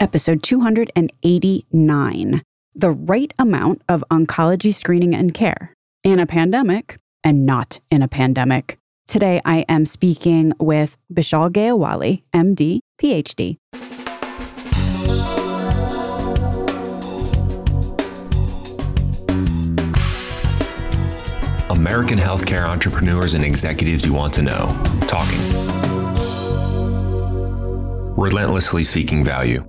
episode 289 The Right Amount of Oncology Screening and Care in a Pandemic and Not in a Pandemic. Today, I am speaking with Bishal Gyawali, MD, PhD. American healthcare entrepreneurs and executives you want to know. Talking. Relentlessly seeking value.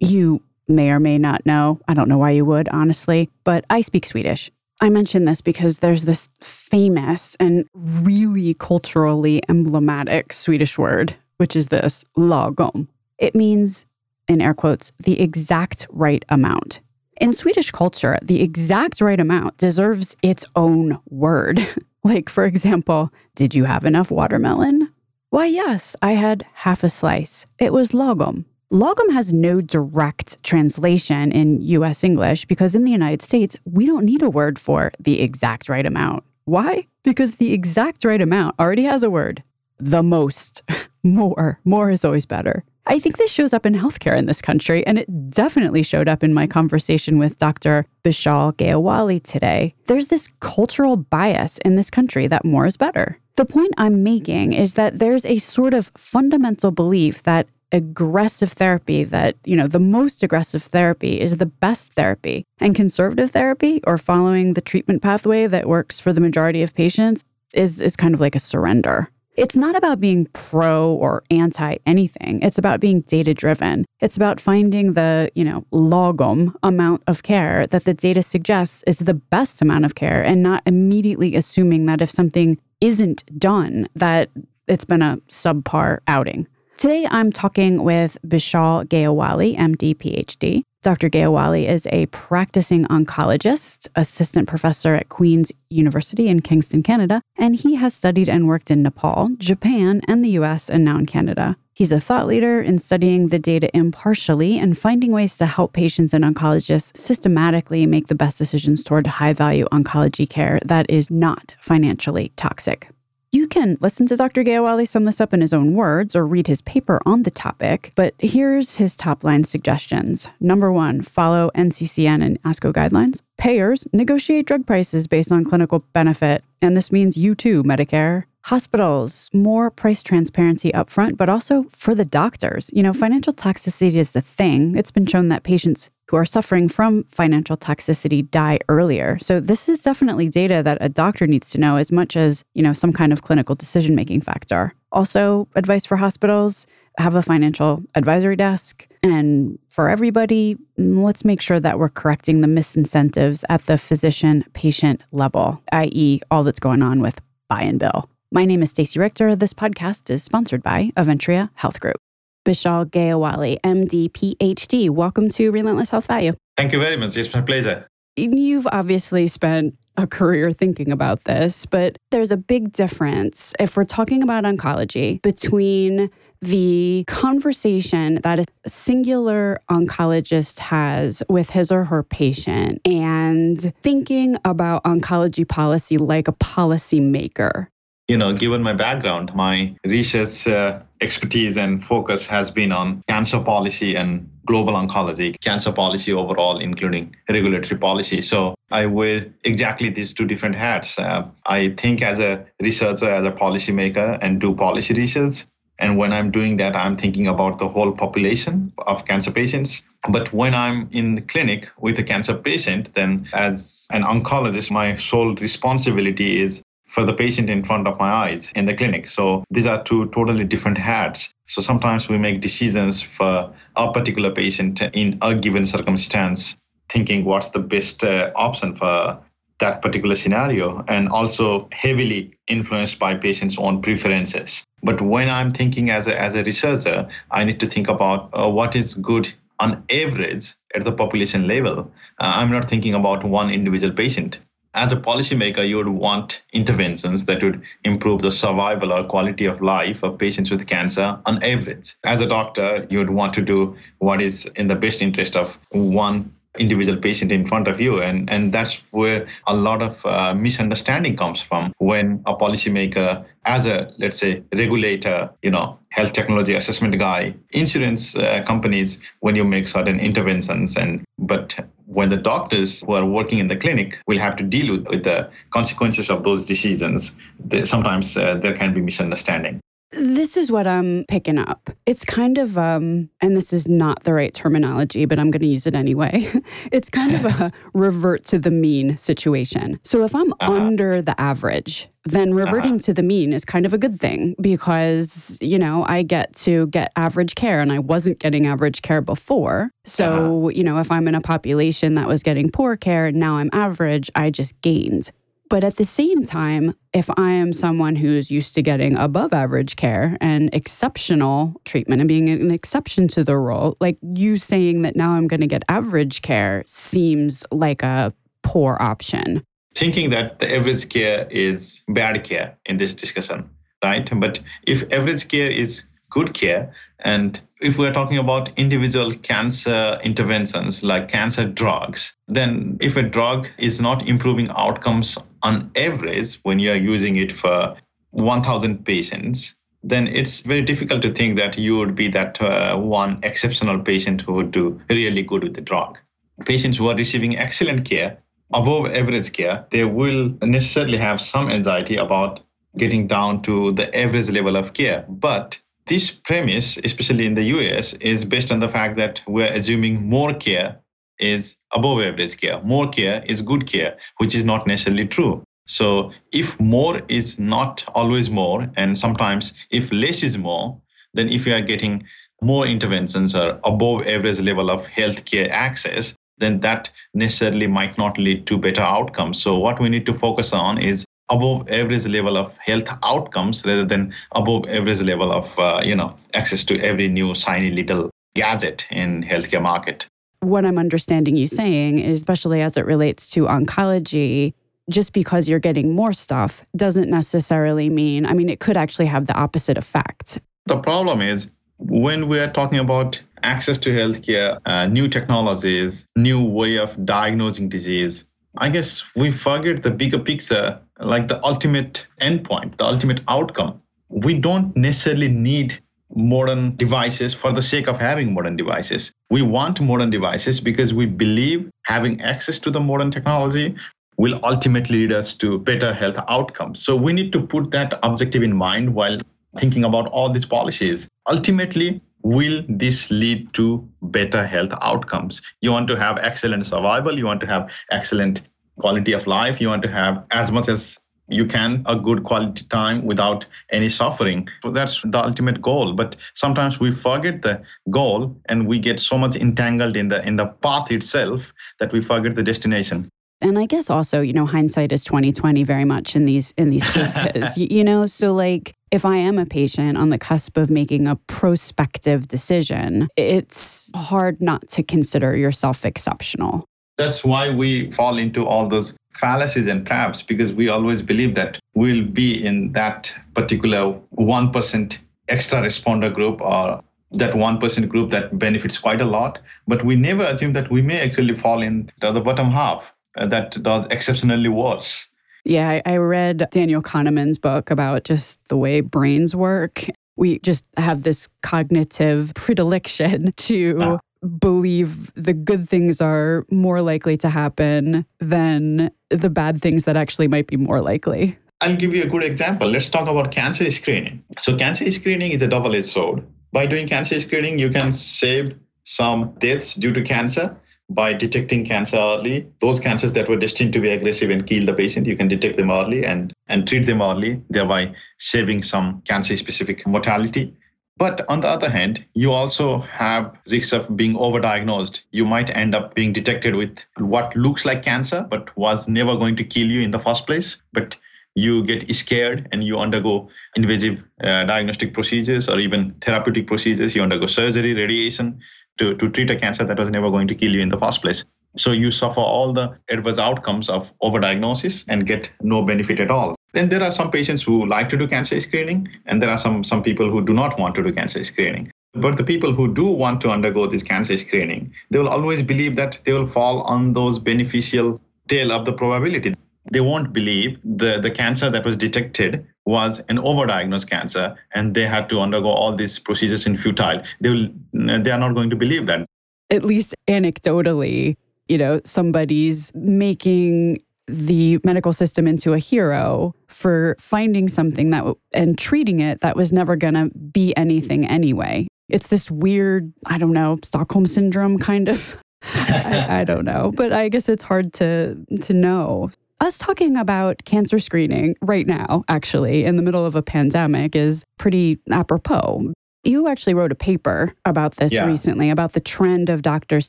You may or may not know, I don't know why you would, honestly, but I speak Swedish. I mention this because there's this famous and really culturally emblematic Swedish word, which is this lagom. It means, in air quotes, the exact right amount. In Swedish culture, the exact right amount deserves its own word. like, for example, did you have enough watermelon? Why, yes, I had half a slice. It was lagom. Lagom has no direct translation in US English because in the United States, we don't need a word for the exact right amount. Why? Because the exact right amount already has a word the most. More. More is always better. I think this shows up in healthcare in this country, and it definitely showed up in my conversation with Dr. Bishal Gyawali today. There's this cultural bias in this country that more is better. The point I'm making is that there's a sort of fundamental belief that aggressive therapy that, you know, the most aggressive therapy is the best therapy. And conservative therapy or following the treatment pathway that works for the majority of patients is is kind of like a surrender. It's not about being pro or anti anything. It's about being data driven. It's about finding the, you know, lagom amount of care that the data suggests is the best amount of care and not immediately assuming that if something isn't done, that it's been a subpar outing. Today, I'm talking with Bishal Gyawali, MD, PhD. Dr. Gyawali is a practicing oncologist, assistant professor at Queen's University in Kingston, Canada, and he has studied and worked in Nepal, Japan, and the US, and now in Canada. He's a thought leader in studying the data impartially and finding ways to help patients and oncologists systematically make the best decisions toward high value oncology care that is not financially toxic. You can listen to Dr. Gyawali sum this up in his own words or read his paper on the topic, but here's his top line suggestions. Number one, follow NCCN and ASCO guidelines. Payers negotiate drug prices based on clinical benefit, and this means you too, Medicare. Hospitals, more price transparency upfront, but also for the doctors. You know, financial toxicity is a thing. It's been shown that patients who are suffering from financial toxicity die earlier. So this is definitely data that a doctor needs to know as much as, you know, some kind of clinical decision-making factor. Also, advice for hospitals, have a financial advisory desk. And for everybody, let's make sure that we're correcting the misincentives at the physician patient level, i.e., all that's going on with buy and bill. My name is Stacey Richter. This podcast is sponsored by Aventria Health Group. Bishal Gyawali, MD, PhD. Welcome to Relentless Health Value. Thank you very much. It's my pleasure. You've obviously spent a career thinking about this, but there's a big difference if we're talking about oncology between the conversation that a singular oncologist has with his or her patient and thinking about oncology policy like a policymaker you know, given my background, my research uh, expertise and focus has been on cancer policy and global oncology, cancer policy overall, including regulatory policy. So I wear exactly these two different hats. Uh, I think as a researcher, as a policymaker, and do policy research. And when I'm doing that, I'm thinking about the whole population of cancer patients. But when I'm in the clinic with a cancer patient, then as an oncologist, my sole responsibility is for the patient in front of my eyes in the clinic. So these are two totally different hats. So sometimes we make decisions for a particular patient in a given circumstance, thinking what's the best uh, option for that particular scenario, and also heavily influenced by patients' own preferences. But when I'm thinking as a, as a researcher, I need to think about uh, what is good on average at the population level. Uh, I'm not thinking about one individual patient as a policymaker, you would want interventions that would improve the survival or quality of life of patients with cancer on average. As a doctor, you would want to do what is in the best interest of one individual patient in front of you and and that's where a lot of uh, misunderstanding comes from when a policymaker as a let's say regulator you know health technology assessment guy insurance uh, companies when you make certain interventions and but when the doctors who are working in the clinic will have to deal with, with the consequences of those decisions they, sometimes uh, there can be misunderstanding this is what I'm picking up. It's kind of, um, and this is not the right terminology, but I'm going to use it anyway. it's kind of a revert to the mean situation. So if I'm uh-huh. under the average, then reverting uh-huh. to the mean is kind of a good thing because, you know, I get to get average care and I wasn't getting average care before. So, uh-huh. you know, if I'm in a population that was getting poor care and now I'm average, I just gained. But at the same time, if I am someone who's used to getting above average care and exceptional treatment and being an exception to the role, like you saying that now I'm going to get average care seems like a poor option. Thinking that the average care is bad care in this discussion, right? But if average care is good care. And if we're talking about individual cancer interventions like cancer drugs, then if a drug is not improving outcomes on average when you're using it for 1,000 patients, then it's very difficult to think that you would be that uh, one exceptional patient who would do really good with the drug. Patients who are receiving excellent care, above average care, they will necessarily have some anxiety about getting down to the average level of care. But this premise, especially in the US, is based on the fact that we're assuming more care is above average care. More care is good care, which is not necessarily true. So if more is not always more, and sometimes if less is more, then if you are getting more interventions or above average level of healthcare access, then that necessarily might not lead to better outcomes. So what we need to focus on is above average level of health outcomes rather than above average level of uh, you know access to every new shiny little gadget in healthcare market what i'm understanding you saying especially as it relates to oncology just because you're getting more stuff doesn't necessarily mean i mean it could actually have the opposite effect the problem is when we are talking about access to healthcare uh, new technologies new way of diagnosing disease I guess we forget the bigger picture, like the ultimate endpoint, the ultimate outcome. We don't necessarily need modern devices for the sake of having modern devices. We want modern devices because we believe having access to the modern technology will ultimately lead us to better health outcomes. So we need to put that objective in mind while thinking about all these policies. Ultimately, will this lead to better health outcomes? You want to have excellent survival, you want to have excellent quality of life, you want to have as much as you can a good quality time without any suffering. So that's the ultimate goal. But sometimes we forget the goal and we get so much entangled in the in the path itself that we forget the destination and i guess also you know hindsight is 2020 very much in these in these cases you, you, know so like if i am a patient on the cusp of making a prospective decision it's hard not to consider yourself exceptional that's why we fall into all those fallacies and traps because we always believe that we'll be in that particular 1% extra responder group or that 1% group that benefits quite a lot but we never assume that we may actually fall in the bottom half uh, that does exceptionally worse. Yeah, I, I read Daniel Kahneman's book about just the way brains work. We just have this cognitive predilection to believe the good things are more likely to happen than the bad things that actually might be more likely. I'll give you a good example. Let's talk about cancer screening. So, cancer screening is a double edged sword. By doing cancer screening, you can save some deaths due to cancer by detecting cancer early. Those cancers that were destined to be aggressive and kill the patient, you can detect them early and, and treat them early, thereby saving some cancer specific mortality. But on the other hand, you also have risks of being overdiagnosed. You might end up being detected with what looks like cancer, but was never going to kill you in the first place. But you get scared and you undergo invasive uh, diagnostic procedures or even therapeutic procedures. You undergo surgery, radiation, to, to treat a cancer that was never going to kill you in the first place. So you suffer all the adverse outcomes of overdiagnosis and get no benefit at all. Then there are some patients who like to do cancer screening, and there are some, some people who do not want to do cancer screening. But the people who do want to undergo this cancer screening, they will always believe that they will fall on those beneficial tail of the probability. They won't believe the, the cancer that was detected was an overdiagnosed cancer and they had to undergo all these procedures in futile. They will they are not going to believe that. At least anecdotally, you know, somebody's making the medical system into a hero for finding something that and treating it that was never going to be anything anyway. It's this weird, I don't know, Stockholm syndrome kind of. I, I don't know, but I guess it's hard to to know. Us talking about cancer screening right now, actually, in the middle of a pandemic, is pretty apropos you actually wrote a paper about this yeah. recently about the trend of doctors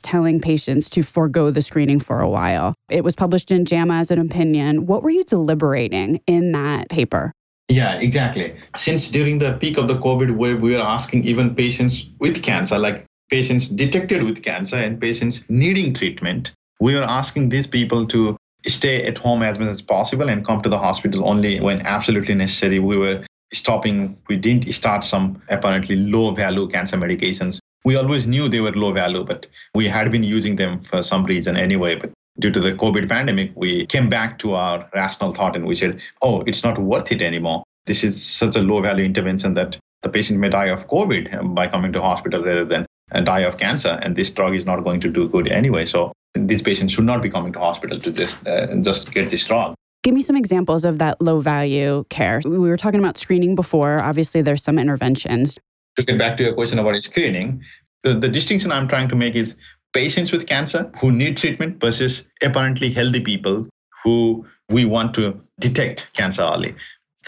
telling patients to forego the screening for a while. It was published in JAMA as an opinion. What were you deliberating in that paper? Yeah, exactly. Since during the peak of the COVID wave, we were asking even patients with cancer, like patients detected with cancer and patients needing treatment, we were asking these people to stay at home as much as possible and come to the hospital only when absolutely necessary. We were stopping, we didn't start some apparently low value cancer medications. We always knew they were low value, but we had been using them for some reason anyway. But due to the COVID pandemic, we came back to our rational thought and we said, oh, it's not worth it anymore. This is such a low value intervention that the patient may die of COVID by coming to hospital rather than uh, die of cancer. And this drug is not going to do good anyway. So these patients should not be coming to hospital to just uh, just get this drug. Give me some examples of that low value care. We were talking about screening before. Obviously, there's some interventions. To get back to your question about screening, the, the distinction I'm trying to make is patients with cancer who need treatment versus apparently healthy people who we want to detect cancer early.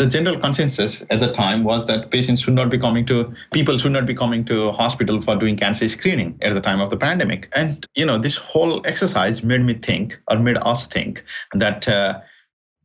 The general consensus at the time was that patients should not be coming to people should not be coming to hospital for doing cancer screening at the time of the pandemic. And you know, this whole exercise made me think, or made us think, that uh,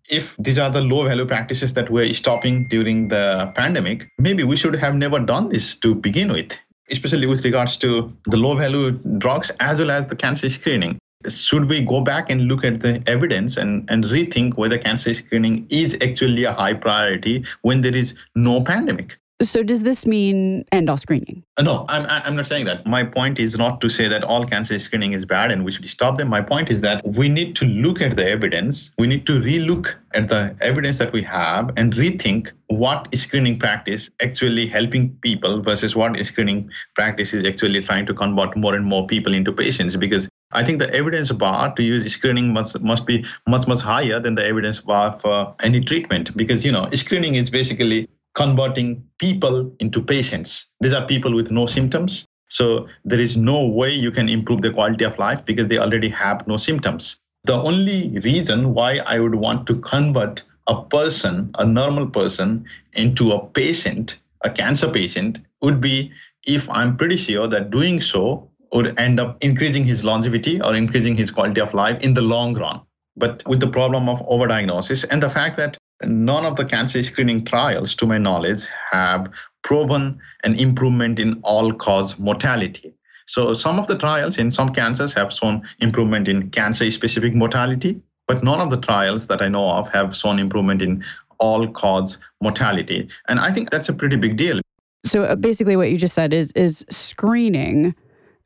if these are the low value practices that we're stopping during the pandemic, maybe we should have never done this to begin with, especially with regards to the low value drugs as well as the cancer screening. Should we go back and look at the evidence and, and rethink whether cancer screening is actually a high priority when there is no pandemic? So does this mean end all screening? Uh, no, I'm, I'm not saying that. My point is not to say that all cancer screening is bad and we should stop them. My point is that we need to look at the evidence. We need to relook at the evidence that we have and rethink what screening practice actually helping people versus what screening practice is actually trying to convert more and more people into patients because I think the evidence bar to use screening must must be much much higher than the evidence bar for any treatment because you know screening is basically converting people into patients. These are people with no symptoms. So there is no way you can improve the quality of life because they already have no symptoms. The only reason why I would want to convert a person, a normal person, into a patient, a cancer patient, would be if I'm pretty sure that doing so would end up increasing his longevity or increasing his quality of life in the long run. But with the problem of overdiagnosis and the fact that none of the cancer screening trials, to my knowledge, have proven an improvement in all cause mortality. So, some of the trials in some cancers have shown improvement in cancer specific mortality, but none of the trials that I know of have shown improvement in all cause mortality. And I think that's a pretty big deal. So, uh, basically, what you just said is, is screening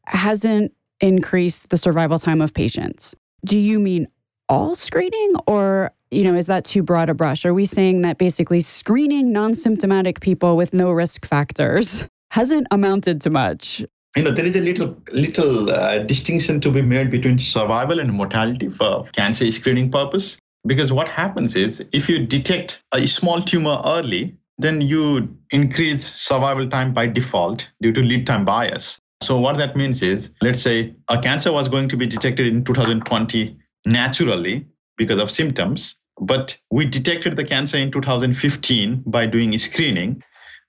hasn't increased the survival time of patients. Do you mean all screening or you know, is that too broad a brush? Are we saying that basically screening non symptomatic people with no risk factors hasn't amounted to much? You know, there is a little little uh, distinction to be made between survival and mortality for cancer screening purpose. Because what happens is if you detect a small tumor early, then you increase survival time by default due to lead time bias. So what that means is, let's say a cancer was going to be detected in 2020 naturally because of symptoms. But we detected the cancer in 2015 by doing screening,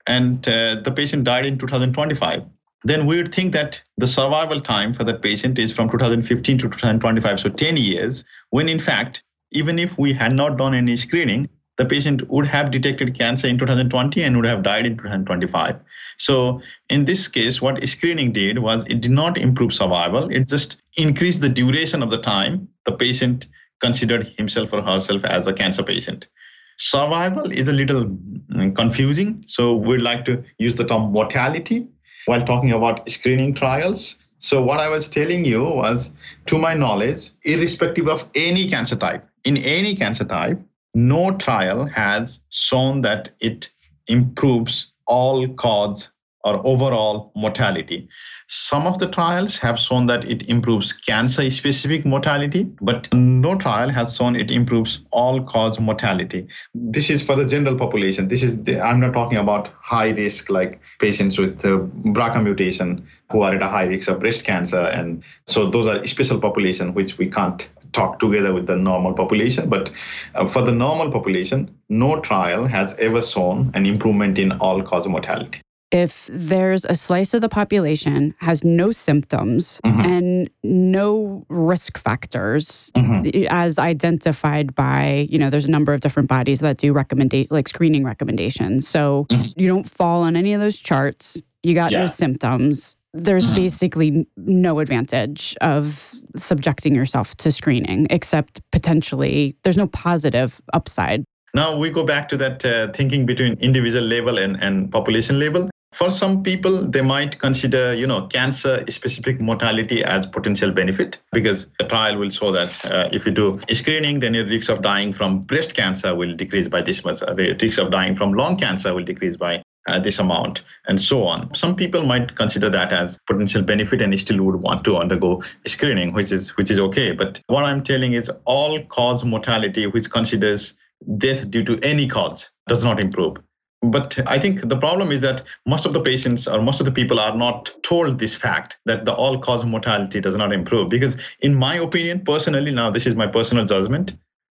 and uh, the patient died in 2025. Then we would think that the survival time for that patient is from 2015 to 2025, so 10 years, when in fact, even if we had not done any screening, the patient would have detected cancer in 2020 and would have died in 2025. So in this case, what screening did was it did not improve survival. It just increased the duration of the time the patient considered himself or herself as a cancer patient. Survival is a little mm, confusing, so we'd like to use the term mortality. while talking about screening trials. So, what I was telling you was, to my knowledge, irrespective of any cancer type, in any cancer type, no trial has shown that it improves all cause or overall mortality. Some of the trials have shown that it improves cancer specific mortality, but no trial has shown it improves all cause mortality. This is for the general population. This is the, I'm not talking about high risk like patients with uh, BRCA mutation who are at a high risk of breast cancer and so those are special population which we can't talk together with the normal population. But uh, for the normal population, no trial has ever shown an improvement in all cause mortality if there's a slice of the population has no symptoms mm-hmm. and no risk factors mm-hmm. as identified by you know there's a number of different bodies that do recommend like screening recommendations so mm-hmm. you don't fall on any of those charts you got yeah. no symptoms there's mm-hmm. basically no advantage of subjecting yourself to screening except potentially there's no positive upside now we go back to that uh, thinking between individual level and, and population level for some people, they might consider, you know, cancer-specific mortality as potential benefit because the trial will show that uh, if you do screening, then your risk of dying from breast cancer will decrease by this much. Uh, the risk of dying from lung cancer will decrease by Uh, this amount, and so on. Some people might consider that as potential benefit and still would want to undergo screening, which is which is okay. But what I'm telling is all cause mortality, which considers death due to any cause, does not improve but I think the problem is that most of the patients or most of the people are not told this fact that the all cause mortality does not improve. Because, in my opinion, personally, now this is my personal judgment.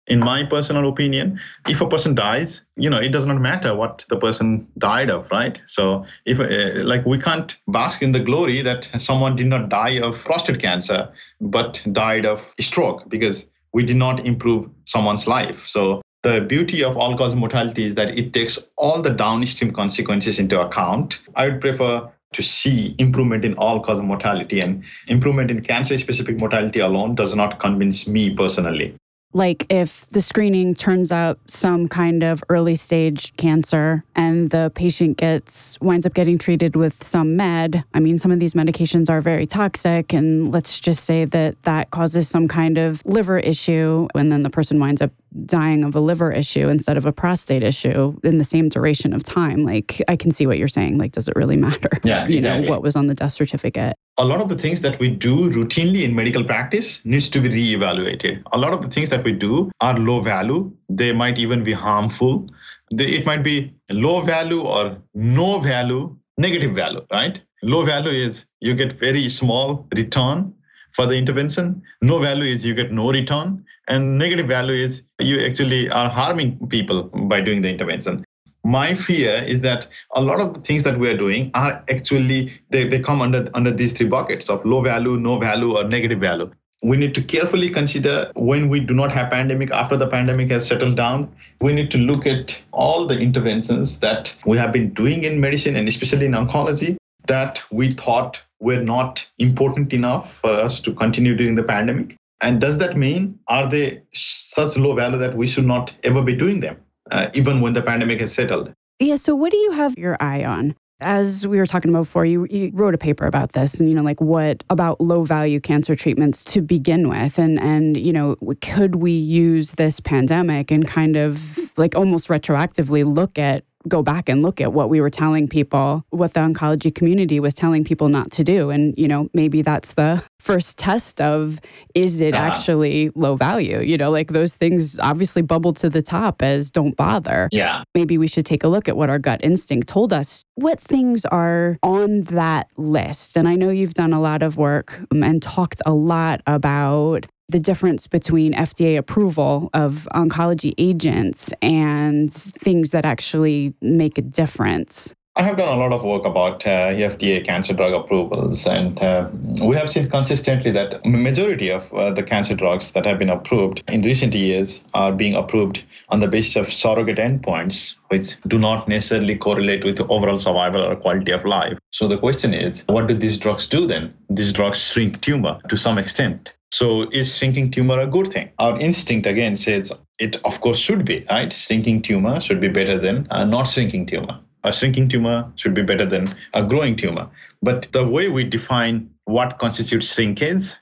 In my personal opinion, if a person dies, you know, it does not matter what the person died of, right? So, if uh, like we can't bask in the glory that someone did not die of prostate cancer, but died of stroke because we did not improve someone's life. So, the beauty of all cause mortality is that it takes all the downstream consequences into account. I would prefer to see improvement in all cause mortality and improvement in cancer specific mortality alone does not convince me personally like if the screening turns up some kind of early stage cancer and the patient gets winds up getting treated with some med i mean some of these medications are very toxic and let's just say that that causes some kind of liver issue and then the person winds up dying of a liver issue instead of a prostate issue in the same duration of time. Like i can see what you're saying. Like does it really matter? Yeah you know what was on the death certificate a lot of the things that we do routinely in medical practice needs to be re-evaluated. A lot of the things that we do are low value. They might even be harmful. It might be low value or no value negative value right? Low value is you get very small return for the intervention. No value is you get no return. And negative value is you actually are harming people by doing the intervention my fear is that a lot of the things that we are doing are actually they, they come under under these three buckets of low value no value or negative value. We need to carefully consider when we do not have pandemic after the pandemic has settled down we need to look at all the interventions that we have been doing in medicine and especially in oncology that we thought were not important enough for us to continue during the pandemic. And does that mean are they such low value that we should not ever be doing them uh, even when the pandemic has settled. Yeah. So, what do you have your eye on? As we were talking about before, you, you wrote a paper about this, and you know, like what about low value cancer treatments to begin with, and and you know, could we use this pandemic and kind of like almost retroactively look at go back and look at what we were telling people, what the oncology community was telling people not to do. And, you know, maybe that's the first test of is it uh, actually low value? You know, like those things obviously bubbled to the top as don't bother. Yeah. Maybe we should take a look at what our gut instinct told us. What things are on that list? And I know you've done a lot of work and talked a lot about the difference between FDA approval of oncology agents and things that actually make a difference? I have done a lot of work about uh, FDA cancer drug approvals, and uh, we have seen consistently that majority of uh, the cancer drugs that have been approved in recent years are being approved on the basis of surrogate endpoints, which do not necessarily correlate with overall survival or quality of life. So the question is, what do these drugs do then? These drugs shrink tumor to some extent. So is shrinking tumor a good thing? Our instinct again says it of course should be, right? Shrinking tumor should be better than uh, not shrinking tumor. a shrinking tumor should be better than a growing tumor. But the way we define what constitutes shrinkage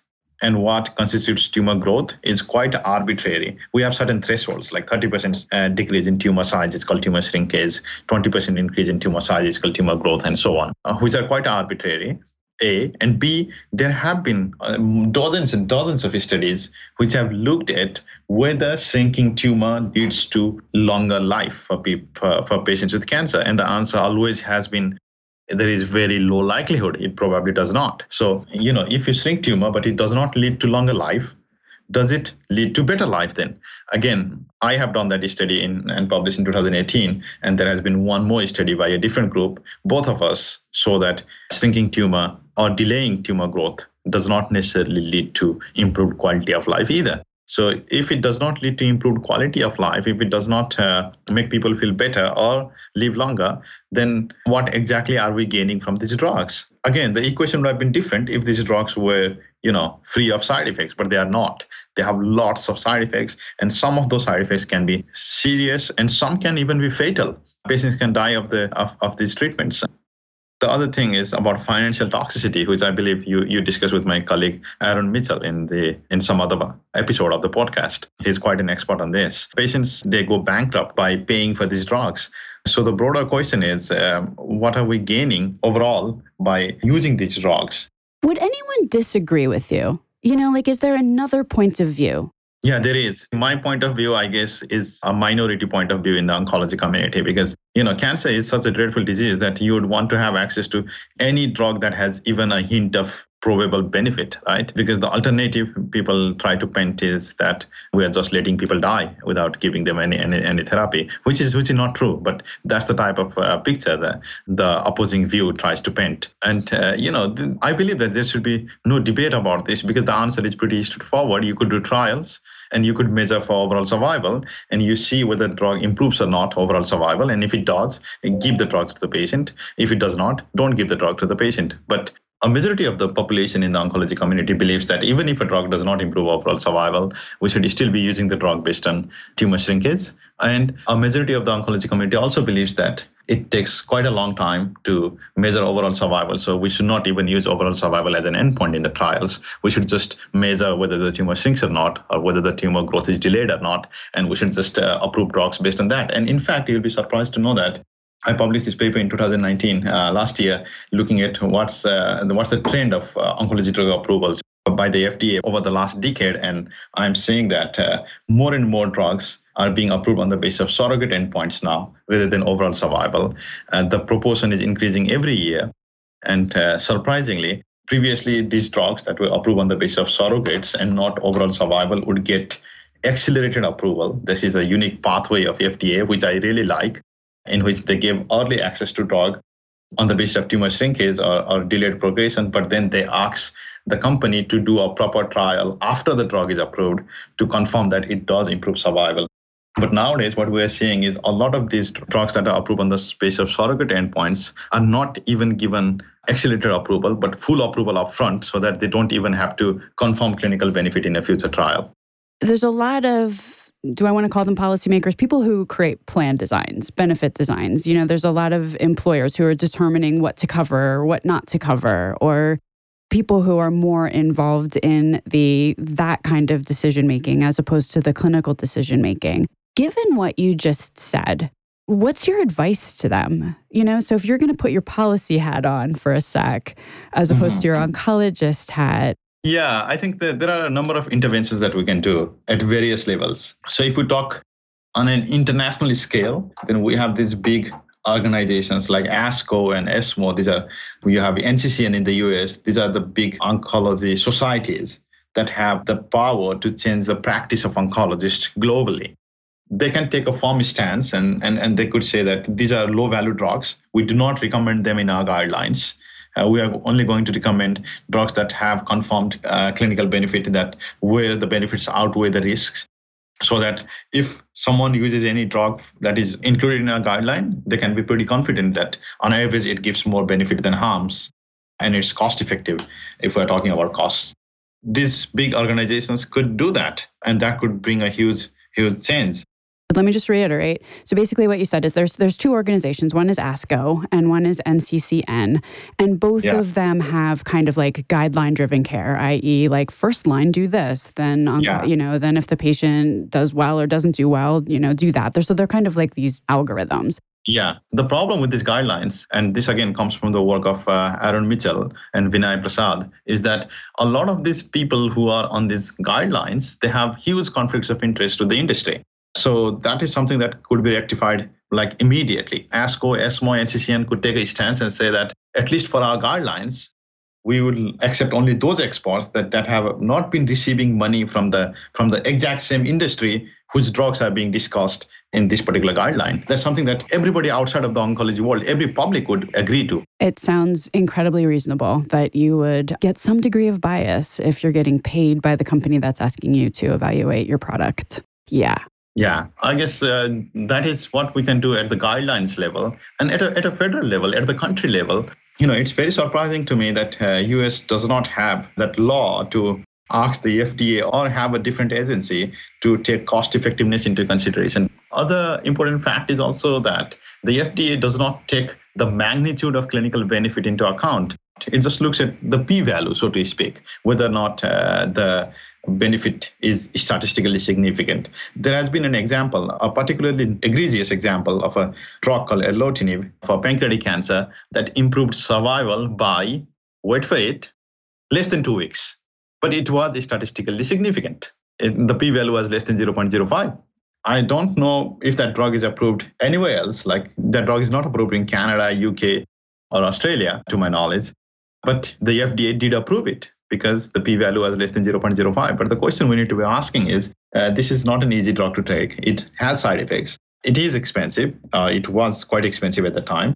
and what constitutes tumor growth is quite arbitrary. We have certain thresholds, like 30% uh, decrease in tumor size is called tumor shrinkage, 20% increase in tumor size is called tumor growth, and so on, uh, which are quite arbitrary. A and B, there have been um, dozens and dozens of studies which have looked at whether shrinking tumor leads to longer life for, pe- for, for patients with cancer. And the answer always has been there is very low likelihood it probably does not. So, you know, if you shrink tumor but it does not lead to longer life, does it lead to better life then? Again, I have done that study in, and published in 2018, and there has been one more study by a different group. Both of us show that shrinking tumor or delaying tumor growth does not necessarily lead to improved quality of life either. So, if it does not lead to improved quality of life, if it does not uh, make people feel better or live longer, then what exactly are we gaining from these drugs? Again, the equation would have been different if these drugs were, you know, free of side effects, but they are not. They have lots of side effects, and some of those side effects can be serious, and some can even be fatal. Patients can die of the of, of these treatments. The other thing is about financial toxicity, which I believe you, you discussed with my colleague Aaron Mitchell in the in some other episode of the podcast. He's quite an expert on this. Patients they go bankrupt by paying for these drugs. So the broader question is, um, what are we gaining overall by using these drugs? Would anyone disagree with you? You know, like, is there another point of view? Yeah, there is. My point of view, I guess, is a minority point of view in the oncology community because, you know, cancer is such a dreadful disease that you would want to have access to any drug that has even a hint of probable benefit, right? Because the alternative people try to paint is that we are just letting people die without giving them any any, any therapy, which is which is not true. But that's the type of uh, picture that the opposing view tries to paint. And uh, you know, th- I believe that there should be no debate about this because the answer is pretty straightforward. You could do trials and you could measure for overall survival and you see whether the drug improves or not overall survival and if it does give the drug to the patient if it does not don't give the drug to the patient but a majority of the population in the oncology community believes that even if a drug does not improve overall survival, we should still be using the drug based on tumor shrinkage. And a majority of the oncology community also believes that it takes quite a long time to measure overall survival. So we should not even use overall survival as an endpoint in the trials. We should just measure whether the tumor shrinks or not, or whether the tumor growth is delayed or not. And we should just uh, approve drugs based on that. And in fact, you'll be surprised to know that I published this paper in 2019, uh, last year, looking at what's uh, what's the trend of uh, oncology drug approvals by the FDA over the last decade, and I'm seeing that uh, more and more drugs are being approved on the basis of surrogate endpoints now, rather than overall survival. And the proportion is increasing every year, and uh, surprisingly, previously these drugs that were approved on the basis of surrogates and not overall survival would get accelerated approval. This is a unique pathway of FDA, which I really like in which they give early access to drug on the basis of tumor shrinkage or, or delayed progression, but then they ask the company to do a proper trial after the drug is approved to confirm that it does improve survival. But nowadays, what we are seeing is a lot of these drugs that are approved on the basis of surrogate endpoints are not even given accelerated approval, but full approval upfront so that they don't even have to confirm clinical benefit in a future trial. There's a lot of do I want to call them policymakers? People who create plan designs, benefit designs. You know, there's a lot of employers who are determining what to cover or what not to cover, or people who are more involved in the that kind of decision making as opposed to the clinical decision making. Given what you just said, what's your advice to them? You know, so if you're going to put your policy hat on for a sec, as opposed mm-hmm. to your oncologist hat, yeah, I think that there are a number of interventions that we can do at various levels. So if we talk on an international scale, then we have these big organizations like ASCO and ESMO. These are you have NCCN in the US. These are the big oncology societies that have the power to change the practice of oncologists globally. They can take a firm stance and, and, and they could say that these are low value drugs. We do not recommend them in our guidelines uh, we are only going to recommend drugs that have confirmed uh, clinical benefit that where the benefits outweigh the risks. So that if someone uses any drug that is included in a guideline they can be pretty confident that on average it gives more benefit than harms and it's cost effective if we're talking about costs. These big organizations could do that and that could bring a huge huge change But let me just reiterate. So basically what you said is there's there's two organizations. One is ASCO and one is NCCN. And both yeah. of them have kind of like guideline driven care, i.e. like first line do this, then on yeah. you know, then if the patient does well or doesn't do well, you know, do that. They're, so they're kind of like these algorithms. Yeah, the problem with these guidelines, and this again comes from the work of uh, Aaron Mitchell and Vinay Prasad, is that a lot of these people who are on these guidelines, they have huge conflicts of interest with the industry. So that is something that could be rectified like immediately. ASCO, ESMO, NCCN could take a stance and say that at least for our guidelines, we will accept only those exports that, that have not been receiving money from the from the exact same industry whose drugs are being discussed in this particular guideline. That's something that everybody outside of the oncology world, every public would agree to. It sounds incredibly reasonable that you would get some degree of bias if you're getting paid by the company that's asking you to evaluate your product. Yeah. Yeah, I guess uh, that is what we can do at the guidelines level and at a, at a federal level, at the country level. You know, it's very surprising to me that uh, US does not have that law to ask the FDA or have a different agency to take cost effectiveness into consideration. Other important fact is also that the FDA does not take the magnitude of clinical benefit into account. It just looks at the p value, so to speak, whether or not uh, the benefit is statistically significant. There has been an example, a particularly egregious example of a drug called erlotinib for pancreatic cancer that improved survival by, wait for it, less than two weeks. But it was statistically significant. It, the p value was less than 0.05. I don't know if that drug is approved anywhere else. Like that drug is not approved in Canada, UK, or Australia, to my knowledge. But the FDA did approve it because the p value was less than 0.05. But the question we need to be asking is uh, this is not an easy drug to take. It has side effects. It is expensive. Uh, it was quite expensive at the time.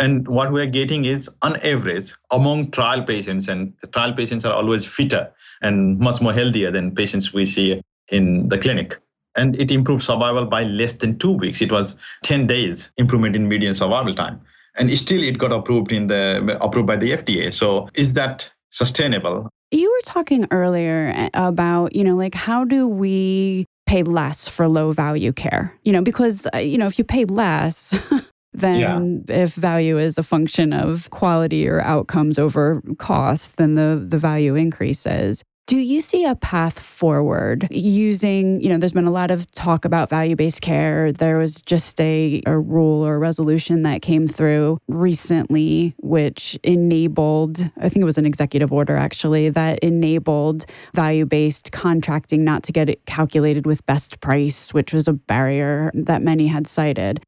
And what we're getting is, on average, among trial patients, and the trial patients are always fitter and much more healthier than patients we see in the clinic. And it improved survival by less than two weeks. It was 10 days improvement in median survival time and still it got approved in the approved by the FDA. So is that sustainable. You were talking earlier about, you know, like how do we pay less for low value care? You know, because, uh, you know, if you pay less, then yeah. if value is a function of quality or outcomes over cost, then the, the value increases. Do you see a path forward using, you know, there's been a lot of talk about value based care. There was just a, a rule or a resolution that came through recently, which enabled, I think it was an executive order actually, that enabled value based contracting not to get it calculated with best price, which was a barrier that many had cited.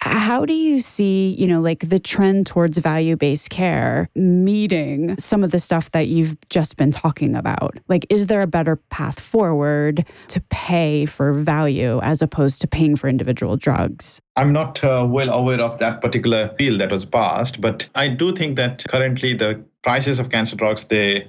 How do you see, you know, like the trend towards value based care meeting some of the stuff that you've just been talking about? Like, is there a better path forward to pay for value as opposed to paying for individual drugs? I'm not uh, well aware of that particular bill that was passed, but I do think that currently the prices of cancer drugs, they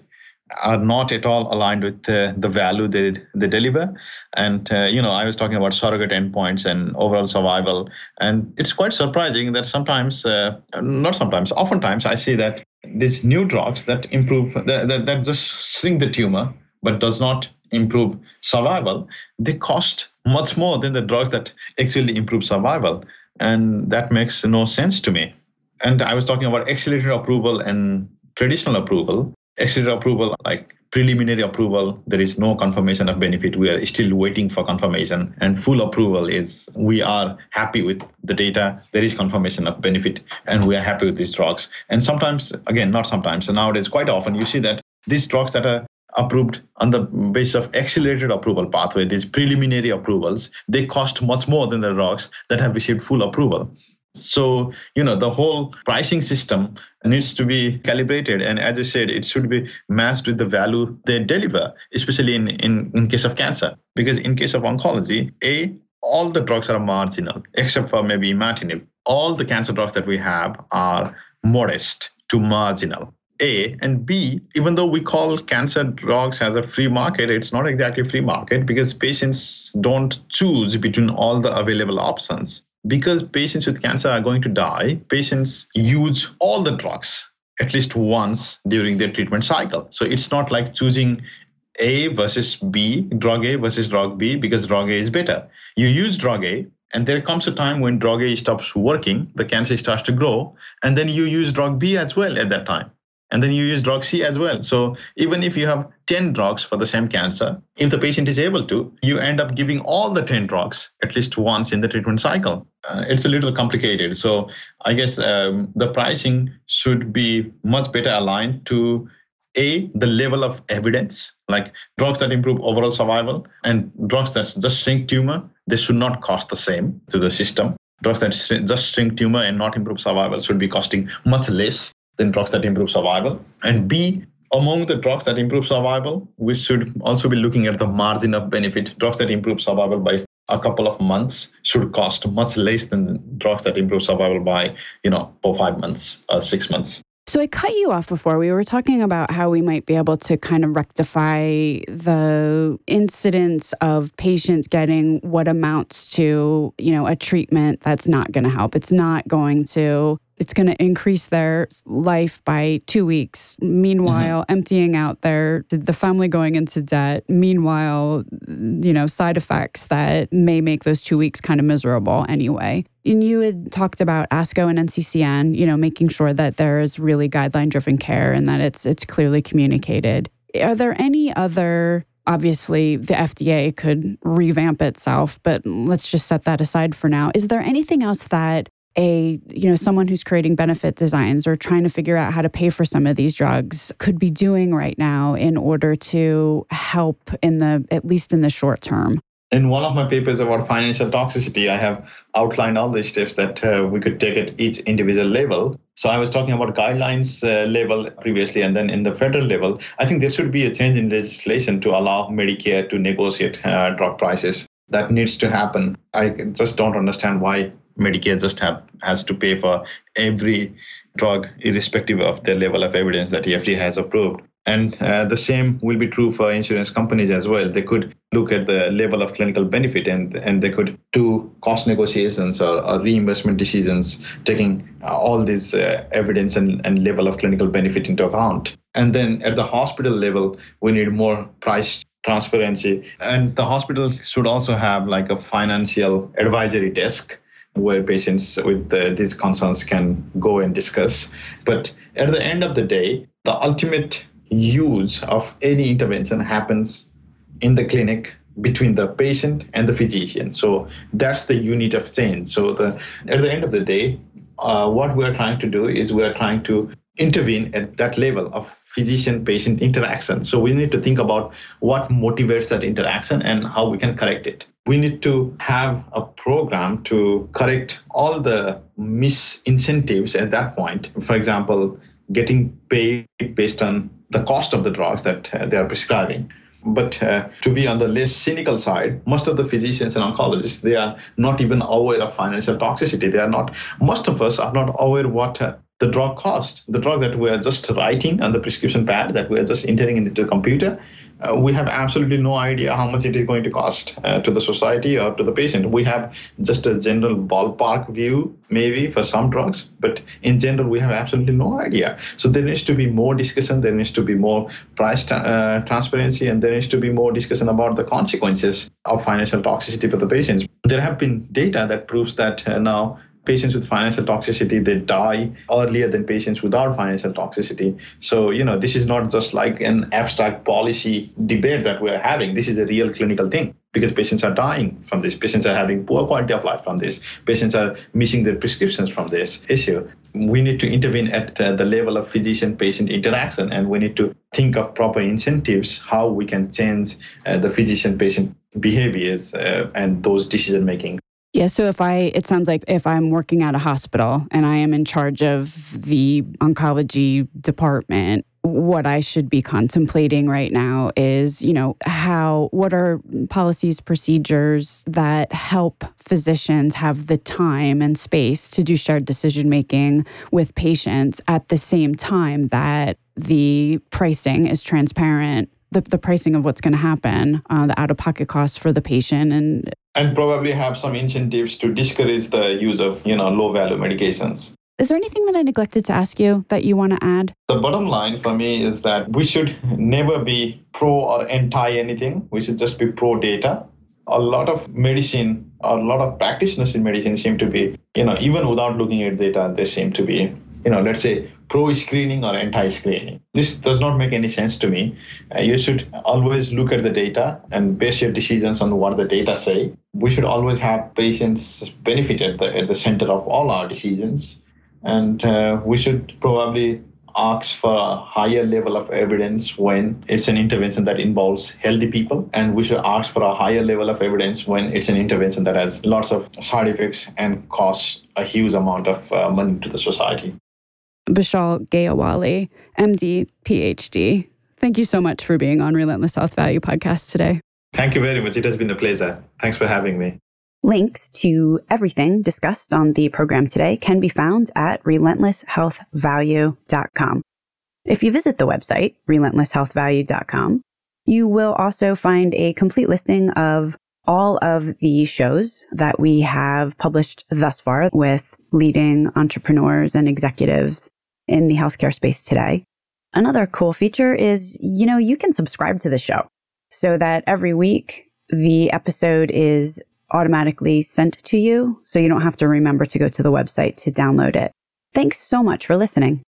are not at all aligned with uh, the value they, they deliver. And, uh, you know, I was talking about surrogate endpoints and overall survival. And it's quite surprising that sometimes, uh, not sometimes, oftentimes I see that these new drugs that improve, that, that, that just shrink the tumor, but does not improve survival, they cost much more than the drugs that actually improve survival. And that makes no sense to me. And I was talking about accelerated approval and traditional approval accelerated approval, like preliminary approval, there is no confirmation of benefit. We are still waiting for confirmation. And full approval is we are happy with the data. There is confirmation of benefit, and we are happy with these drugs. And sometimes, again, not sometimes, and nowadays, quite often, you see that these drugs that are approved on the basis of accelerated approval pathway, these preliminary approvals, they cost much more than the drugs that have received full approval. So, you know, the whole pricing system needs to be calibrated. And as I said, it should be matched with the value they deliver, especially in, in, in case of cancer. Because in case of oncology, A, all the drugs are marginal, except for maybe imatinib. All the cancer drugs that we have are modest to marginal. A and B, even though we call cancer drugs as a free market, it's not exactly free market because patients don't choose between all the available options because patients with cancer are going to die, patients use all the drugs at least once during their treatment cycle. So it's not like choosing A versus B, drug A versus drug B, because drug A is better. You use drug A, and there comes a time when drug A stops working, the cancer starts to grow, and then you use drug B as well at that time. And then you use drug C as well. So even if you have 10 drugs for the same cancer, if the patient is able to, you end up giving all the 10 drugs at least once in the treatment cycle. Uh, it's a little complicated. So I guess um, the pricing should be much better aligned to a the level of evidence like drugs that improve overall survival and drugs that just shrink tumor they should not cost the same to the system drugs that just shrink tumor and not improve survival should be costing much less than drugs that improve survival and b among the drugs that improve survival we should also be looking at the margin of benefit drugs that improve survival by a couple of months should cost much less than drugs that improve survival by you know four five months or six months so I cut you off before. We were talking about how we might be able to kind of rectify the incidence of patients getting what amounts to, you know, a treatment that's not going to help. It's not going to it's going to increase their life by two weeks. Meanwhile, mm-hmm. emptying out their the family going into debt. Meanwhile, you know, side effects that may make those two weeks kind of miserable anyway. And you had talked about ASCO and NCCN, you know, making sure that there is really guideline driven care and that it's it's clearly communicated. Are there any other obviously the FDA could revamp itself, but let's just set that aside for now. Is there anything else that a you know someone who's creating benefit designs or trying to figure out how to pay for some of these drugs could be doing right now in order to help in the at least in the short term. In one of my papers about financial toxicity i have outlined all the steps that uh, we could take at each individual level. So i was talking about guidelines uh, level previously and then in the federal level. I think there should be a change in legislation to allow medicare to negotiate uh, drug prices. That needs to happen. I just don't understand why Medicare just have has to pay for every drug, irrespective of the level of evidence that FDA has approved. And uh, the same will be true for insurance companies as well. They could look at the level of clinical benefit and, and they could do cost negotiations or, or reimbursement decisions, taking uh, all this uh, evidence and, and level of clinical benefit into account. And then at the hospital level, we need more price transparency. And the hospital should also have like a financial advisory desk where patients with these concerns can go and discuss. But at the end of the day, the ultimate use of any intervention happens in the clinic between the patient and the physician. So that's the unit of change. So the at the end of the day, uh, what we are trying to do is we are trying to intervene at that level of physician patient interaction. So we need to think about what motivates that interaction and how we can correct it we need to have a program to correct all the misincentives at that point. For example, getting paid based on the cost of the drugs that uh, they are prescribing. But uh, to be on the less cynical side, most of the physicians and oncologists they are not even aware of financial toxicity. They are not. Most of us are not aware what uh, the drug cost. The drug that we are just writing on the prescription pad that we are just entering into the computer uh, we have absolutely no idea how much it is going to cost uh, to the society or to the patient. We have just a general ballpark view, maybe for some drugs, but in general, we have absolutely no idea. So there needs to be more discussion, there needs to be more price uh, transparency, and there needs to be more discussion about the consequences of financial toxicity for the patients. There have been data that proves that uh, now patients with financial toxicity they die earlier than patients without financial toxicity. So you know this is not just like an abstract policy debate that we're having. This is a real clinical thing because patients are dying from this. Patients are having poor quality of life from this. Patients are missing their prescriptions from this issue. We need to intervene at uh, the level of physician patient interaction and we need to think of proper incentives how we can change uh, the physician patient behaviors uh, and those decision making yeah. So if I, it sounds like if I'm working at a hospital and I am in charge of the oncology department, what I should be contemplating right now is, you know, how, what are policies, procedures that help physicians have the time and space to do shared decision making with patients at the same time that the pricing is transparent the, the pricing of what's going to happen, uh, the out of pocket costs for the patient, and and probably have some incentives to discourage the use of you know low value medications Is there anything that I neglected to ask you that you want to add? The bottom line for me is that we should never be pro or anti anything. We should just be pro data. A lot of medicine, a lot of practitioners in medicine seem to be, you know, even without looking at data, they seem to be, you know, let's say pro screening or anti screening. This does not make any sense to me. Uh, you should always look at the data and base your decisions on what the data say. We should always have patients benefit at the, at the center of all our decisions and uh, we should probably ask for a higher level of evidence when it's an intervention that involves healthy people and we should ask for a higher level of evidence when it's an intervention that has lots of side effects and costs a huge amount of uh, money to the society Bishal Gyawali, MD, PhD. Thank you so much for being on Relentless Health Value podcast today. Thank you very much. It has been a pleasure. Thanks for having me. Links to everything discussed on the program today can be found at relentlesshealthvalue.com. If you visit the website, relentlesshealthvalue.com, you will also find a complete listing of all of the shows that we have published thus far with leading entrepreneurs and executives in the healthcare space today. Another cool feature is, you know, you can subscribe to the show so that every week the episode is automatically sent to you so you don't have to remember to go to the website to download it. Thanks so much for listening.